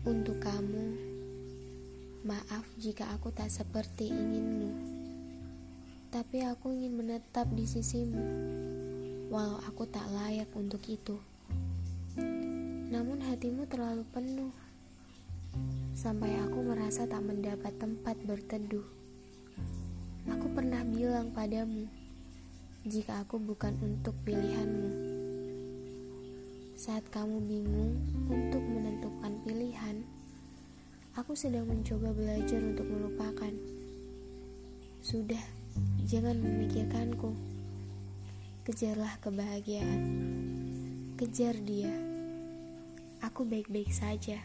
Untuk kamu, maaf jika aku tak seperti inginmu. Tapi aku ingin menetap di sisimu, walau aku tak layak untuk itu. Namun hatimu terlalu penuh, sampai aku merasa tak mendapat tempat berteduh. Aku pernah bilang padamu, jika aku bukan untuk pilihanmu. Saat kamu bingung untuk menentukan aku sedang mencoba belajar untuk melupakan. Sudah, jangan memikirkanku. Kejarlah kebahagiaan. Kejar dia. Aku baik-baik saja.